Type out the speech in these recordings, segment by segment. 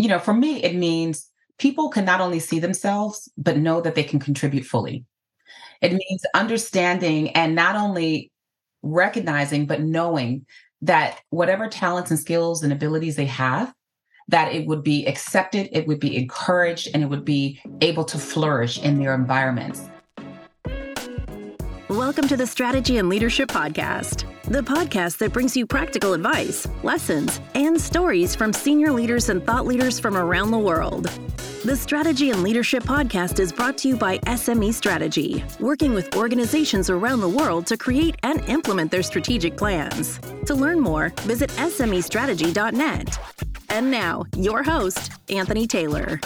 you know, for me, it means people can not only see themselves, but know that they can contribute fully. It means understanding and not only recognizing, but knowing that whatever talents and skills and abilities they have, that it would be accepted, it would be encouraged, and it would be able to flourish in their environments. Welcome to the Strategy and Leadership Podcast, the podcast that brings you practical advice, lessons, and stories from senior leaders and thought leaders from around the world. The Strategy and Leadership Podcast is brought to you by SME Strategy, working with organizations around the world to create and implement their strategic plans. To learn more, visit SMEstrategy.net. And now, your host, Anthony Taylor.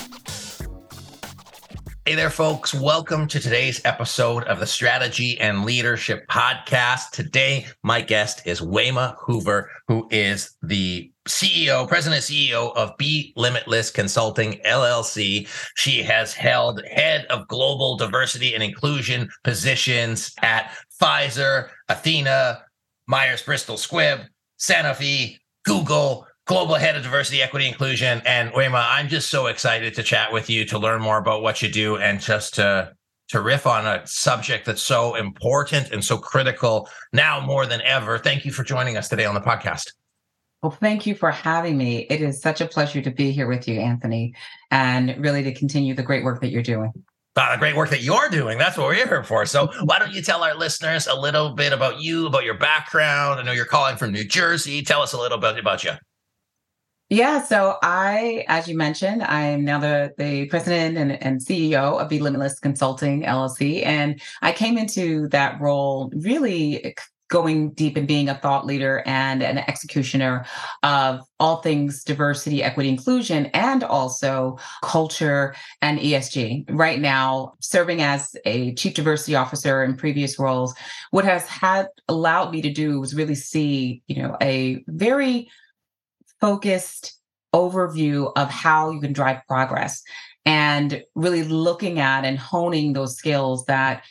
Hey there, folks. Welcome to today's episode of the Strategy and Leadership Podcast. Today, my guest is Wema Hoover, who is the CEO, president CEO of B Limitless Consulting LLC. She has held head of global diversity and inclusion positions at Pfizer, Athena, Myers Bristol Squibb, Sanofi, Google, global head of diversity, equity, inclusion. And Wema, I'm just so excited to chat with you to learn more about what you do and just to to riff on a subject that's so important and so critical now more than ever. Thank you for joining us today on the podcast. Well, thank you for having me. It is such a pleasure to be here with you, Anthony, and really to continue the great work that you're doing. Uh, the great work that you're doing. That's what we're here for. So, why don't you tell our listeners a little bit about you, about your background? I know you're calling from New Jersey. Tell us a little bit about you. Yeah, so I, as you mentioned, I am now the, the president and, and CEO of B Limitless Consulting LLC. And I came into that role really eh, going deep and being a thought leader and an executioner of all things diversity, equity, inclusion, and also culture and ESG. Right now, serving as a chief diversity officer in previous roles, what has had allowed me to do was really see, you know, a very focused overview of how you can drive progress and really looking at and honing those skills that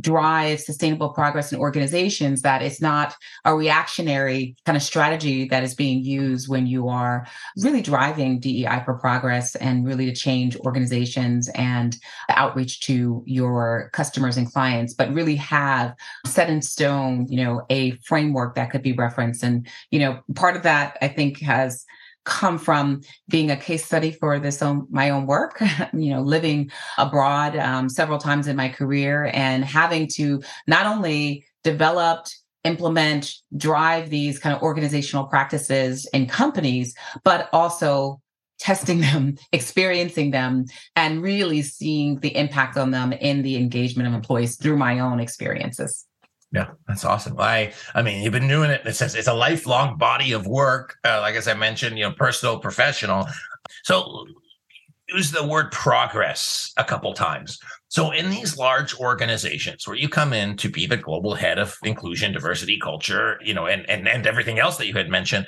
drive sustainable progress in organizations that it's not a reactionary kind of strategy that is being used when you are really driving DEI for progress and really to change organizations and outreach to your customers and clients but really have set in stone you know a framework that could be referenced. And you know part of that I think has come from being a case study for this own my own work you know living abroad um, several times in my career and having to not only develop implement drive these kind of organizational practices in companies but also testing them experiencing them and really seeing the impact on them in the engagement of employees through my own experiences yeah, that's awesome. I I mean, you've been doing it. It says it's a lifelong body of work. Uh, like as I mentioned, you know, personal, professional. So use the word progress a couple times. So in these large organizations where you come in to be the global head of inclusion, diversity, culture, you know, and and and everything else that you had mentioned,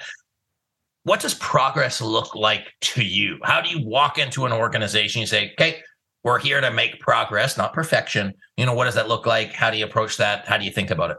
what does progress look like to you? How do you walk into an organization? You say, okay, we're here to make progress, not perfection. You know, what does that look like? How do you approach that? How do you think about it?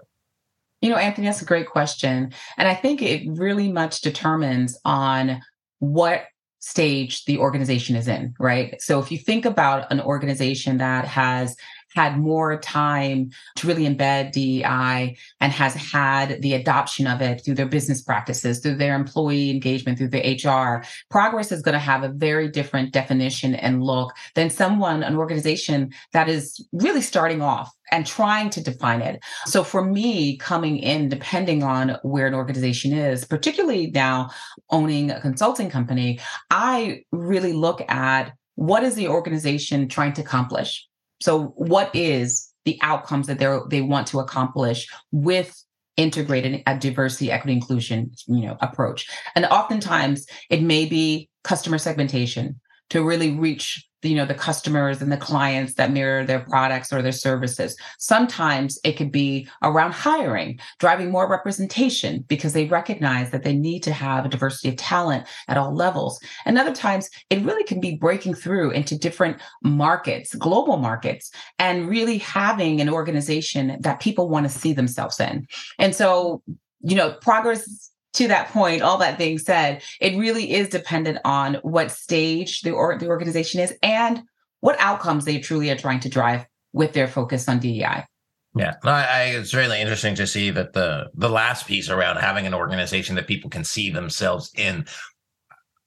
You know, Anthony, that's a great question. And I think it really much determines on what stage the organization is in, right? So if you think about an organization that has had more time to really embed DEI and has had the adoption of it through their business practices, through their employee engagement, through the HR, progress is going to have a very different definition and look than someone, an organization that is really starting off and trying to define it. So for me, coming in, depending on where an organization is, particularly now owning a consulting company, I really look at what is the organization trying to accomplish? So, what is the outcomes that they they want to accomplish with integrated a diversity, equity, inclusion, you know, approach? And oftentimes, it may be customer segmentation to really reach you know the customers and the clients that mirror their products or their services. Sometimes it could be around hiring driving more representation because they recognize that they need to have a diversity of talent at all levels. And other times it really can be breaking through into different markets global markets and really having an organization that people want to see themselves in. And so you know progress to that point, all that being said, it really is dependent on what stage the, or, the organization is and what outcomes they truly are trying to drive with their focus on DEI. Yeah, no, I, I, it's really interesting to see that the the last piece around having an organization that people can see themselves in.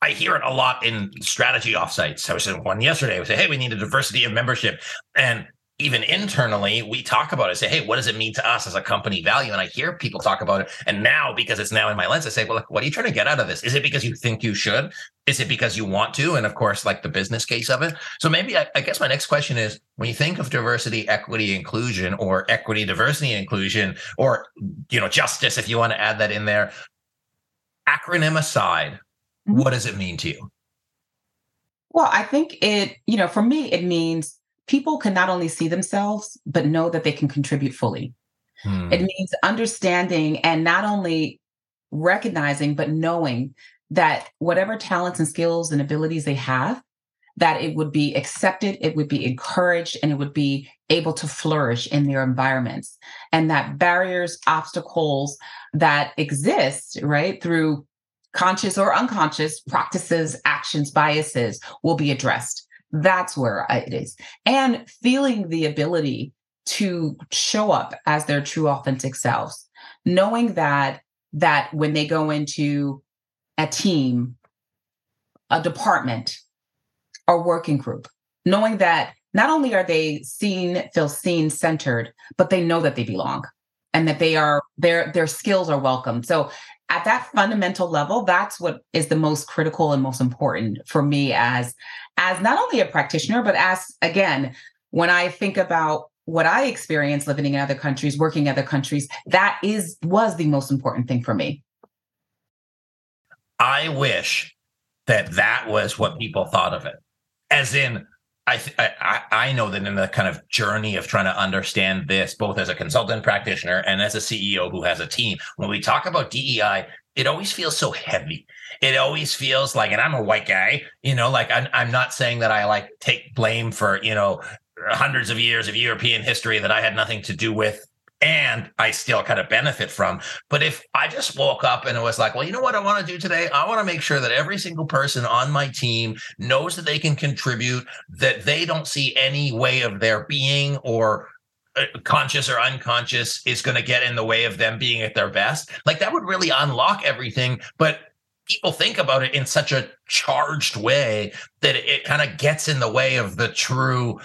I hear it a lot in strategy offsites. I was in one yesterday. I say, "Hey, we need a diversity of membership," and even internally, we talk about it. Say, hey, what does it mean to us as a company value? And I hear people talk about it. And now, because it's now in my lens, I say, well, look, what are you trying to get out of this? Is it because you think you should? Is it because you want to? And of course, like the business case of it. So maybe I, I guess my next question is when you think of diversity, equity, inclusion, or equity, diversity, inclusion, or you know, justice, if you want to add that in there, acronym aside, mm-hmm. what does it mean to you? Well, I think it, you know, for me, it means people can not only see themselves, but know that they can contribute fully. Hmm. It means understanding and not only recognizing, but knowing that whatever talents and skills and abilities they have, that it would be accepted, it would be encouraged, and it would be able to flourish in their environments. And that barriers, obstacles that exist, right, through conscious or unconscious practices, actions, biases will be addressed. That's where it is. And feeling the ability to show up as their true authentic selves, knowing that that when they go into a team, a department, or working group, knowing that not only are they seen, feel seen, centered, but they know that they belong and that they are their their skills are welcome. So at that fundamental level, that's what is the most critical and most important for me as as not only a practitioner, but as again, when I think about what I experienced living in other countries, working in other countries, that is was the most important thing for me. I wish that that was what people thought of it. As in, I, th- I I know that in the kind of journey of trying to understand this, both as a consultant practitioner and as a CEO who has a team, when we talk about DEI, it always feels so heavy. It always feels like, and I'm a white guy, you know, like I'm, I'm not saying that I like take blame for, you know, hundreds of years of European history that I had nothing to do with and I still kind of benefit from. But if I just woke up and it was like, well, you know what I want to do today? I want to make sure that every single person on my team knows that they can contribute, that they don't see any way of their being or uh, conscious or unconscious is going to get in the way of them being at their best. Like that would really unlock everything. But people think about it in such a charged way that it, it kind of gets in the way of the true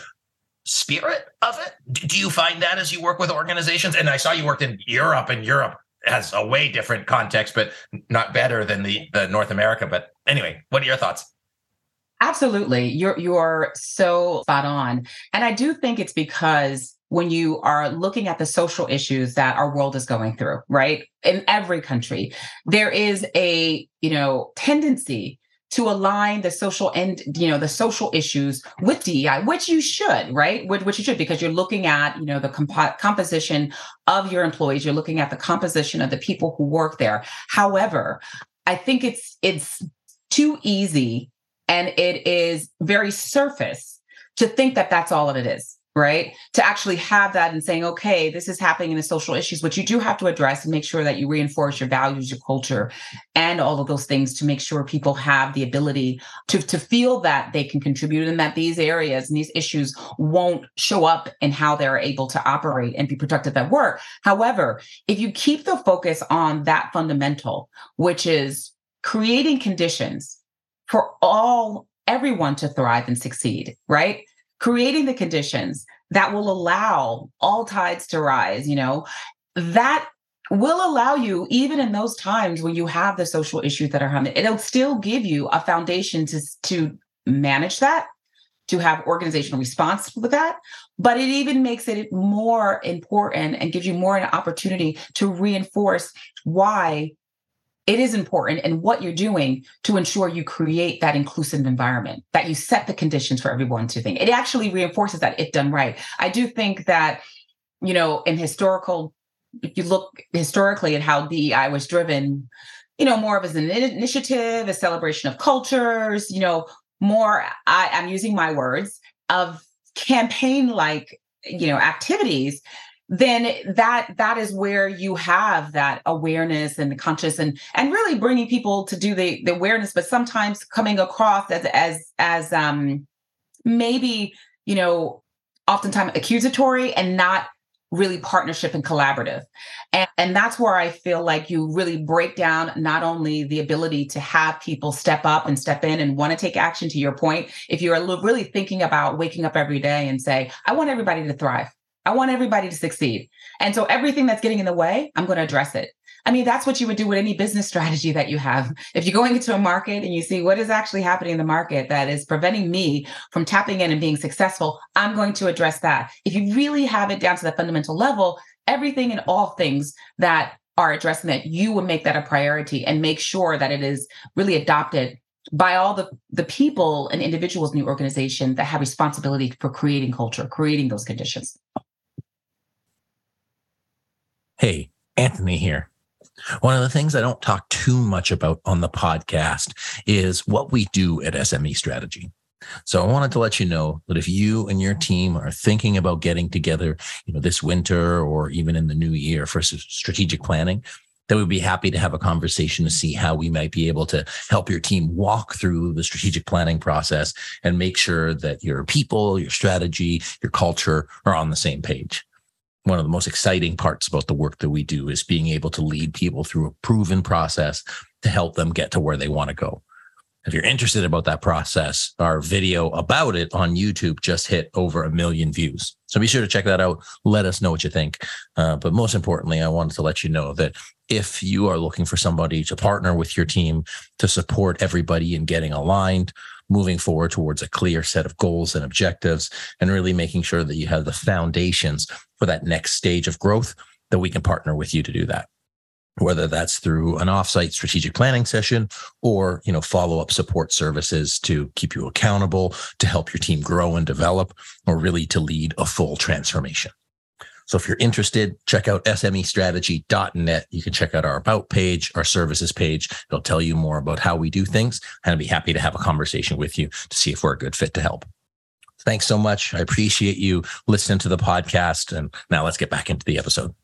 spirit of it. Do you find that as you work with organizations? And I saw you worked in Europe, and Europe has a way different context, but not better than the, the North America. But anyway, what are your thoughts? Absolutely. You're you're so spot on. And I do think it's because when you are looking at the social issues that our world is going through, right? In every country, there is a, you know, tendency to align the social and you know the social issues with DEI, which you should, right? Which, you should because you're looking at you know the comp- composition of your employees, you're looking at the composition of the people who work there. However, I think it's it's too easy and it is very surface to think that that's all that it is right? To actually have that and saying, okay, this is happening in the social issues, but you do have to address and make sure that you reinforce your values, your culture, and all of those things to make sure people have the ability to, to feel that they can contribute and that these areas and these issues won't show up in how they're able to operate and be productive at work. However, if you keep the focus on that fundamental, which is creating conditions for all everyone to thrive and succeed, right? Creating the conditions that will allow all tides to rise, you know, that will allow you, even in those times when you have the social issues that are happening, it'll still give you a foundation to, to manage that, to have organizational response with that. But it even makes it more important and gives you more an opportunity to reinforce why it is important and what you're doing to ensure you create that inclusive environment, that you set the conditions for everyone to think. It actually reinforces that if done right. I do think that, you know, in historical, if you look historically at how DEI was driven, you know, more of as an initiative, a celebration of cultures, you know, more, I, I'm using my words, of campaign like, you know, activities then that that is where you have that awareness and the conscious and and really bringing people to do the the awareness but sometimes coming across as as as um maybe you know oftentimes accusatory and not really partnership and collaborative. And, and that's where i feel like you really break down not only the ability to have people step up and step in and want to take action to your point. If you're really thinking about waking up every day and say i want everybody to thrive I want everybody to succeed. And so everything that's getting in the way, I'm going to address it. I mean, that's what you would do with any business strategy that you have. If you're going into a market and you see what is actually happening in the market that is preventing me from tapping in and being successful, I'm going to address that. If you really have it down to the fundamental level, everything and all things that are addressing that, you would make that a priority and make sure that it is really adopted by all the, the people and individuals in the organization that have responsibility for creating culture, creating those conditions. Hey, Anthony here. One of the things I don't talk too much about on the podcast is what we do at SME Strategy. So I wanted to let you know that if you and your team are thinking about getting together, you know, this winter or even in the new year for strategic planning, that we'd be happy to have a conversation to see how we might be able to help your team walk through the strategic planning process and make sure that your people, your strategy, your culture are on the same page one of the most exciting parts about the work that we do is being able to lead people through a proven process to help them get to where they want to go. If you're interested about that process, our video about it on YouTube just hit over a million views. So be sure to check that out. Let us know what you think. Uh, but most importantly, I wanted to let you know that if you are looking for somebody to partner with your team to support everybody in getting aligned, moving forward towards a clear set of goals and objectives, and really making sure that you have the foundations for that next stage of growth, that we can partner with you to do that. Whether that's through an offsite strategic planning session or you know follow-up support services to keep you accountable to help your team grow and develop or really to lead a full transformation so if you're interested, check out smestrategy.net. You can check out our about page, our services page. It'll tell you more about how we do things. And I'd be happy to have a conversation with you to see if we're a good fit to help. Thanks so much. I appreciate you listening to the podcast. And now let's get back into the episode.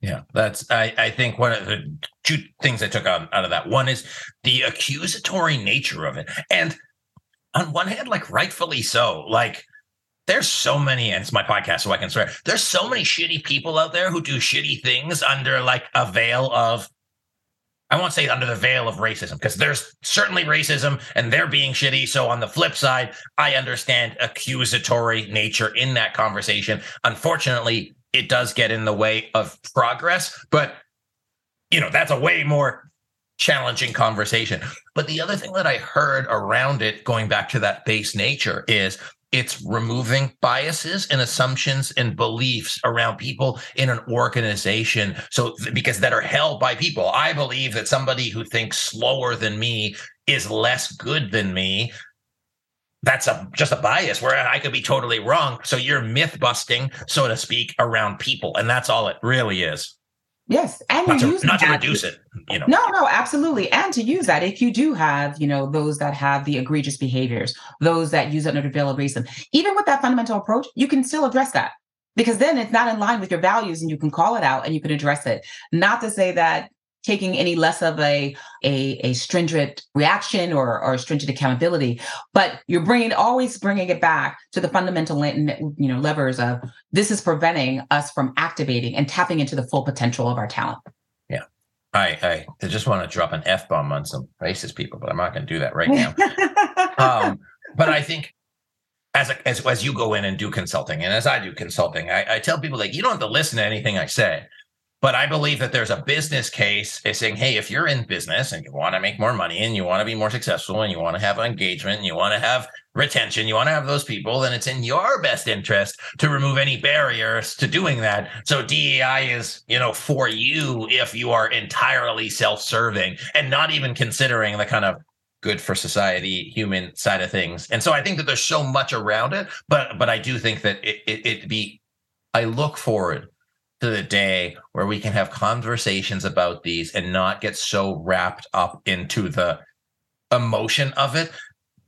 Yeah, that's I, I think one of the two things I took out, out of that. One is the accusatory nature of it. And on one hand, like rightfully so, like there's so many, and it's my podcast, so I can swear. There's so many shitty people out there who do shitty things under like a veil of, I won't say under the veil of racism, because there's certainly racism and they're being shitty. So on the flip side, I understand accusatory nature in that conversation. Unfortunately, it does get in the way of progress, but you know, that's a way more challenging conversation. But the other thing that I heard around it, going back to that base nature, is it's removing biases and assumptions and beliefs around people in an organization. So because that are held by people. I believe that somebody who thinks slower than me is less good than me. That's a just a bias where i could be totally wrong. So you're myth busting so to speak around people and that's all it really is Yes, and not, to, use not to reduce it. You know. No, no, absolutely, and to use that if you do have, you know, those that have the egregious behaviors, those that use it under veil of reason, even with that fundamental approach, you can still address that because then it's not in line with your values, and you can call it out and you can address it. Not to say that taking any less of a a, a stringent reaction or, or stringent accountability but you're bringing always bringing it back to the fundamental you know levers of this is preventing us from activating and tapping into the full potential of our talent. Yeah. I i just want to drop an f-bomb on some racist people but i'm not going to do that right now. Um, but i think as, a, as as you go in and do consulting and as i do consulting I, I tell people like you don't have to listen to anything i say but I believe that there's a business case saying, hey, if you're in business and you want to make more money and you want to be more successful and you want to have engagement and you want to have retention, you want to have those people, then it's in your best interest to remove any barriers to doing that. So DEI is, you know, for you if you are entirely self-serving and not even considering the kind of good for society human side of things. And so I think that there's so much around it, but but I do think that it it, it be I look forward to the day where we can have conversations about these and not get so wrapped up into the emotion of it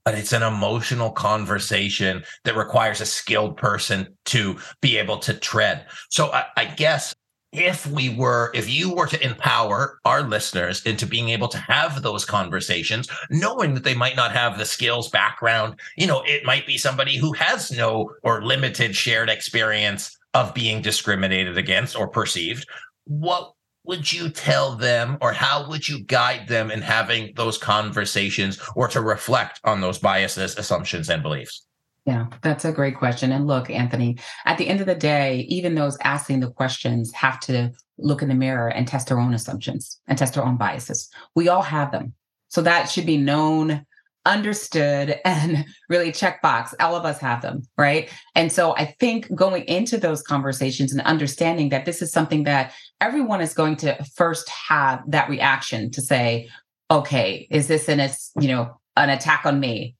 but it's an emotional conversation that requires a skilled person to be able to tread. So I, I, guess if we were, if you were to empower our listeners into being able to have those conversations, knowing that they might not have the skills background, you know, it might be somebody who has no or limited shared experience of being discriminated against or perceived. What would you tell them or how would you guide them in having those conversations or to reflect on those biases, assumptions, and beliefs? Yeah, that's a great question. And look, Anthony, at the end of the day, even those asking the questions have to look in the mirror and test their own assumptions and test their own biases. We all have them. So that should be known, understood, and really check box. All of us have them, right? And so I think going into those conversations and understanding that this is something that everyone is going to first have that reaction to say, okay, is this an, you know, an attack on me?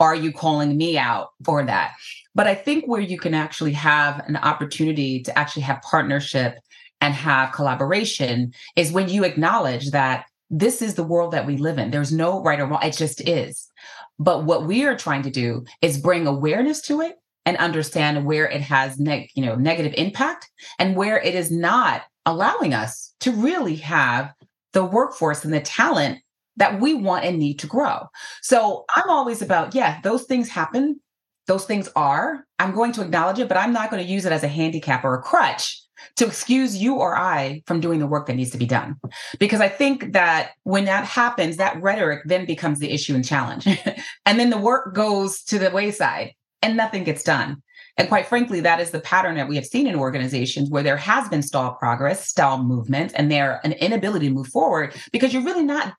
are you calling me out for that? But I think where you can actually have an opportunity to actually have partnership and have collaboration is when you acknowledge that this is the world that we live in. There's no right or wrong, it just is. But what we are trying to do is bring awareness to it and understand where it has neg- you know negative impact and where it is not allowing us to really have the workforce and the talent that we want and need to grow. So I'm always about, yeah, those things happen. Those things are. I'm going to acknowledge it, but I'm not going to use it as a handicap or a crutch to excuse you or I from doing the work that needs to be done. Because I think that when that happens, that rhetoric then becomes the issue and challenge. and then the work goes to the wayside and nothing gets done. And quite frankly, that is the pattern that we have seen in organizations where there has been stall progress, stall movement, and there an inability to move forward because you're really not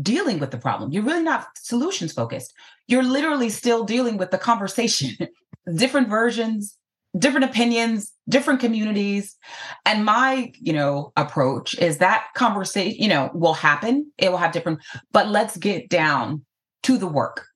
dealing with the problem. You're really not solutions focused. You're literally still dealing with the conversation, different versions, different opinions, different communities. And my, you know, approach is that conversation, you know, will happen. It will have different, but let's get down to the work.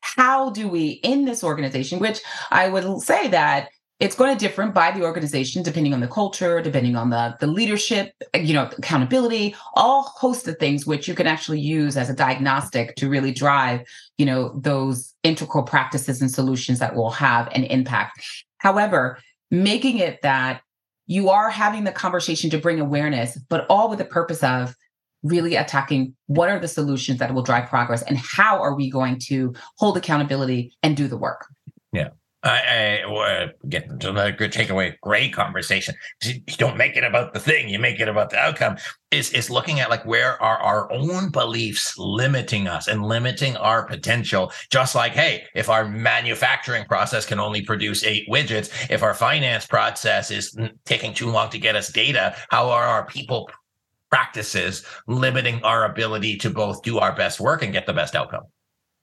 How do we in this organization, which I would say that it's going to differ by the organization depending on the culture depending on the the leadership you know accountability all host of things which you can actually use as a diagnostic to really drive you know those integral practices and solutions that will have an impact however making it that you are having the conversation to bring awareness but all with the purpose of really attacking what are the solutions that will drive progress and how are we going to hold accountability and do the work. Yeah I, I uh, get another good takeaway. Great conversation. You don't make it about the thing; you make it about the outcome. Is is looking at like where are our own beliefs limiting us and limiting our potential? Just like, hey, if our manufacturing process can only produce eight widgets, if our finance process is taking too long to get us data, how are our people practices limiting our ability to both do our best work and get the best outcome?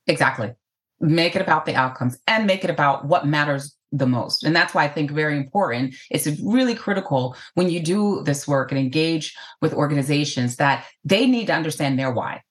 Exactly make it about the outcomes and make it about what matters the most. And that's why I think very important. It's really critical when you do this work and engage with organizations that they need to understand their why.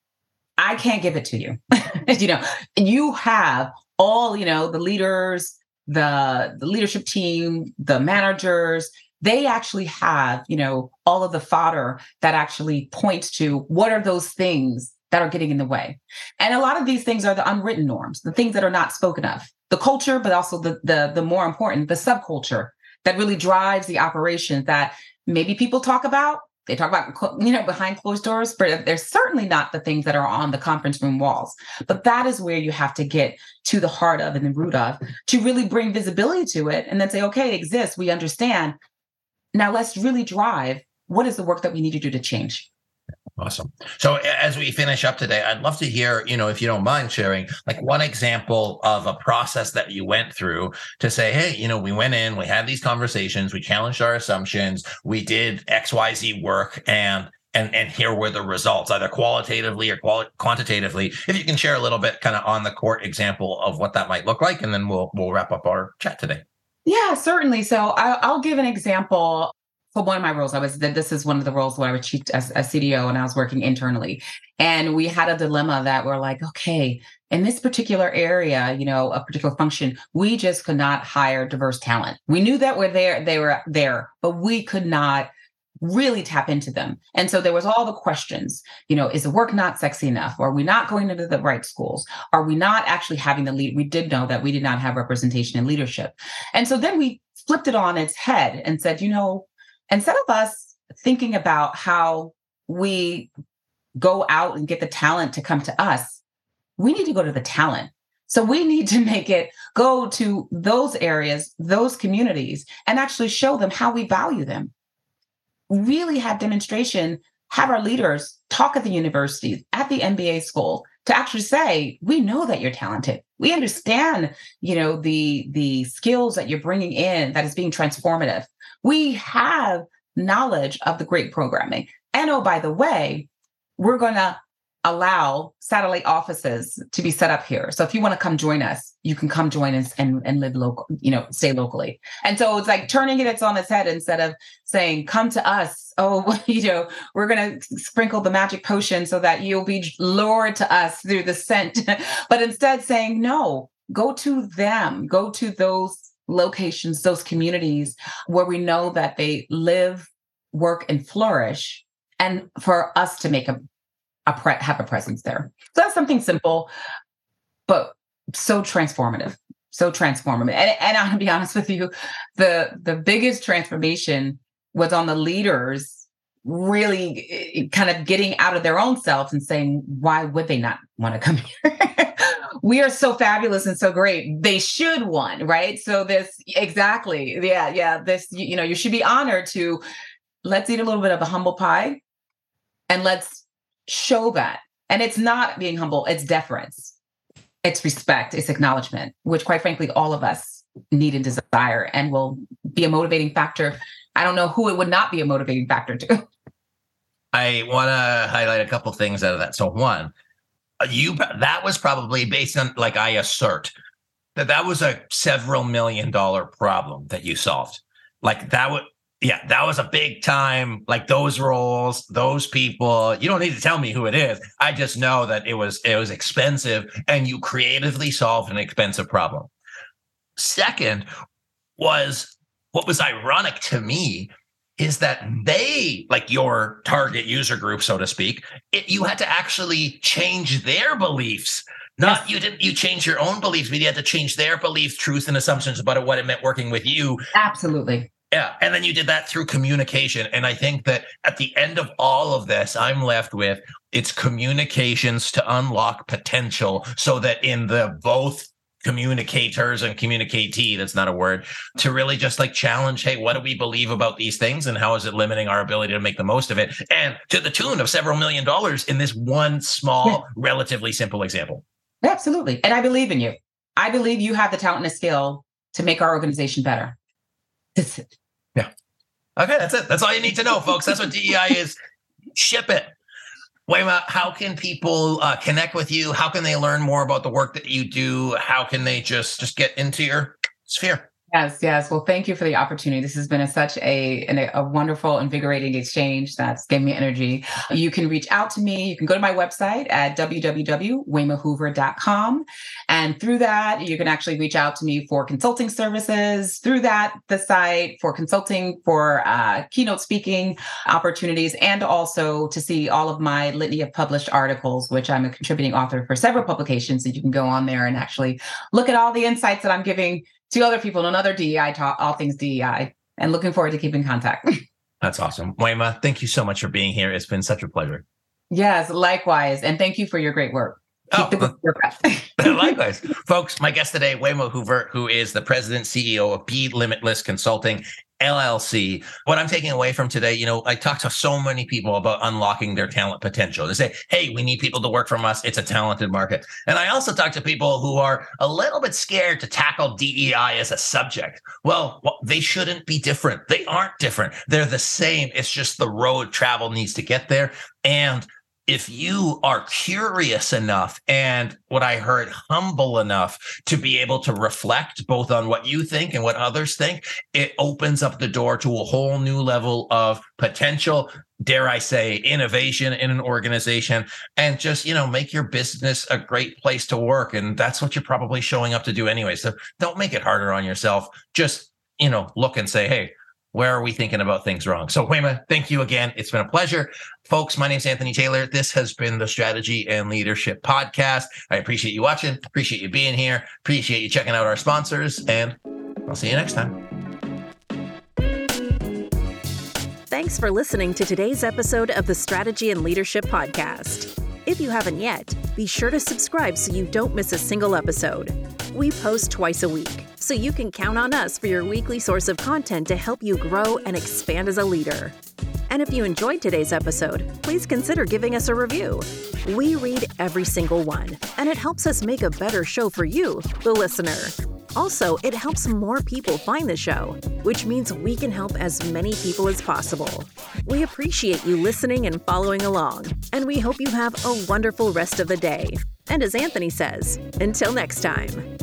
I can't give it to you. you know, you have all, you know, the leaders, the the leadership team, the managers, they actually have, you know, all of the fodder that actually points to what are those things that are getting in the way. And a lot of these things are the unwritten norms, the things that are not spoken of. The culture, but also the the the more important, the subculture that really drives the operation that maybe people talk about. They talk about you know behind closed doors, but they're certainly not the things that are on the conference room walls. But that is where you have to get to the heart of and the root of to really bring visibility to it and then say, okay, it exists. We understand. Now let's really drive what is the work that we need to do to change. Awesome. So as we finish up today, I'd love to hear, you know, if you don't mind sharing, like one example of a process that you went through to say, hey, you know, we went in, we had these conversations, we challenged our assumptions, we did XYZ work, and and and here were the results, either qualitatively or quali- quantitatively. If you can share a little bit, kind of on the court example of what that might look like, and then we'll we'll wrap up our chat today. Yeah, certainly. So I'll give an example one of my roles, I was that this is one of the roles where I was chief as a CDO and I was working internally. And we had a dilemma that we're like, okay, in this particular area, you know, a particular function, we just could not hire diverse talent. We knew that we're there, they were there, but we could not really tap into them. And so there was all the questions, you know, is the work not sexy enough? Are we not going into the right schools? Are we not actually having the lead? We did know that we did not have representation in leadership. And so then we flipped it on its head and said, you know, instead of us thinking about how we go out and get the talent to come to us, we need to go to the talent. So we need to make it go to those areas, those communities, and actually show them how we value them really have demonstration, have our leaders talk at the universities, at the MBA school to actually say, we know that you're talented. We understand, you know, the the skills that you're bringing in that is being transformative. We have knowledge of the great programming. And oh, by the way, we're going to allow satellite offices to be set up here. So if you want to come join us, you can come join us and, and live local, you know, stay locally. And so it's like turning it on its head instead of saying, come to us. Oh, you know, we're going to sprinkle the magic potion so that you'll be lured to us through the scent. but instead saying, no, go to them, go to those locations, those communities where we know that they live, work, and flourish. And for us to make a a pre- have a presence there. So that's something simple, but so transformative, so transformative. And, and gonna be honest with you, the the biggest transformation was on the leaders really eh, kind of getting out of their own selves and saying, why would they not want to come here? we are so fabulous and so great. They should one, right? So this exactly, yeah, yeah. This you know, you should be honored to let's eat a little bit of a humble pie and let's show that. And it's not being humble, it's deference, it's respect, it's acknowledgement, which quite frankly, all of us need and desire and will be a motivating factor. I don't know who it would not be a motivating factor to. I want to highlight a couple things out of that. So one, you that was probably based on like I assert that that was a several million dollar problem that you solved. Like that would yeah, that was a big time. Like those roles, those people. You don't need to tell me who it is. I just know that it was it was expensive, and you creatively solved an expensive problem. Second was what was ironic to me is that they, like your target user group, so to speak, it, you had to actually change their beliefs. Not yes. you didn't you change your own beliefs, but you had to change their beliefs, truths, and assumptions about what it meant working with you. Absolutely. Yeah. And then you did that through communication. And I think that at the end of all of this, I'm left with it's communications to unlock potential so that in the both communicators and communicatee that's not a word to really just like challenge hey what do we believe about these things and how is it limiting our ability to make the most of it and to the tune of several million dollars in this one small yeah. relatively simple example absolutely and i believe in you i believe you have the talent and the skill to make our organization better. Yeah. Okay, that's it. That's all you need to know, folks. That's what DEI is. Ship it. Wema, how can people uh, connect with you? How can they learn more about the work that you do? How can they just just get into your sphere? Yes, yes. Well, thank you for the opportunity. This has been a, such a, a, a wonderful, invigorating exchange that's given me energy. You can reach out to me. You can go to my website at www.wemahoover.com. And through that, you can actually reach out to me for consulting services. Through that, the site for consulting, for uh, keynote speaking opportunities, and also to see all of my litany of published articles, which I'm a contributing author for several publications. So you can go on there and actually look at all the insights that I'm giving to other people and another DEI talk, all things DEI, and looking forward to keeping contact. That's awesome. Wema, thank you so much for being here. It's been such a pleasure. Yes, likewise. And thank you for your great work. Keep oh, likewise. Folks, my guest today, Wema Hoover, who is the president, CEO of B Limitless Consulting LLC. What I'm taking away from today, you know, I talk to so many people about unlocking their talent potential. They say, hey, we need people to work from us. It's a talented market. And I also talk to people who are a little bit scared to tackle DEI as a subject. Well, they shouldn't be different. They aren't different. They're the same. It's just the road travel needs to get there. And if you are curious enough and what I heard, humble enough to be able to reflect both on what you think and what others think, it opens up the door to a whole new level of potential, dare I say, innovation in an organization and just, you know, make your business a great place to work. And that's what you're probably showing up to do anyway. So don't make it harder on yourself. Just, you know, look and say, hey, where are we thinking about things wrong? So, Wema, thank you again. It's been a pleasure. Folks, my name is Anthony Taylor. This has been the Strategy and Leadership Podcast. I appreciate you watching, appreciate you being here, appreciate you checking out our sponsors, and I'll see you next time. Thanks for listening to today's episode of the Strategy and Leadership Podcast. If you haven't yet, be sure to subscribe so you don't miss a single episode. We post twice a week, so you can count on us for your weekly source of content to help you grow and expand as a leader. And if you enjoyed today's episode, please consider giving us a review. We read every single one, and it helps us make a better show for you, the listener. Also, it helps more people find the show, which means we can help as many people as possible. We appreciate you listening and following along, and we hope you have a wonderful rest of the day. And as Anthony says, until next time.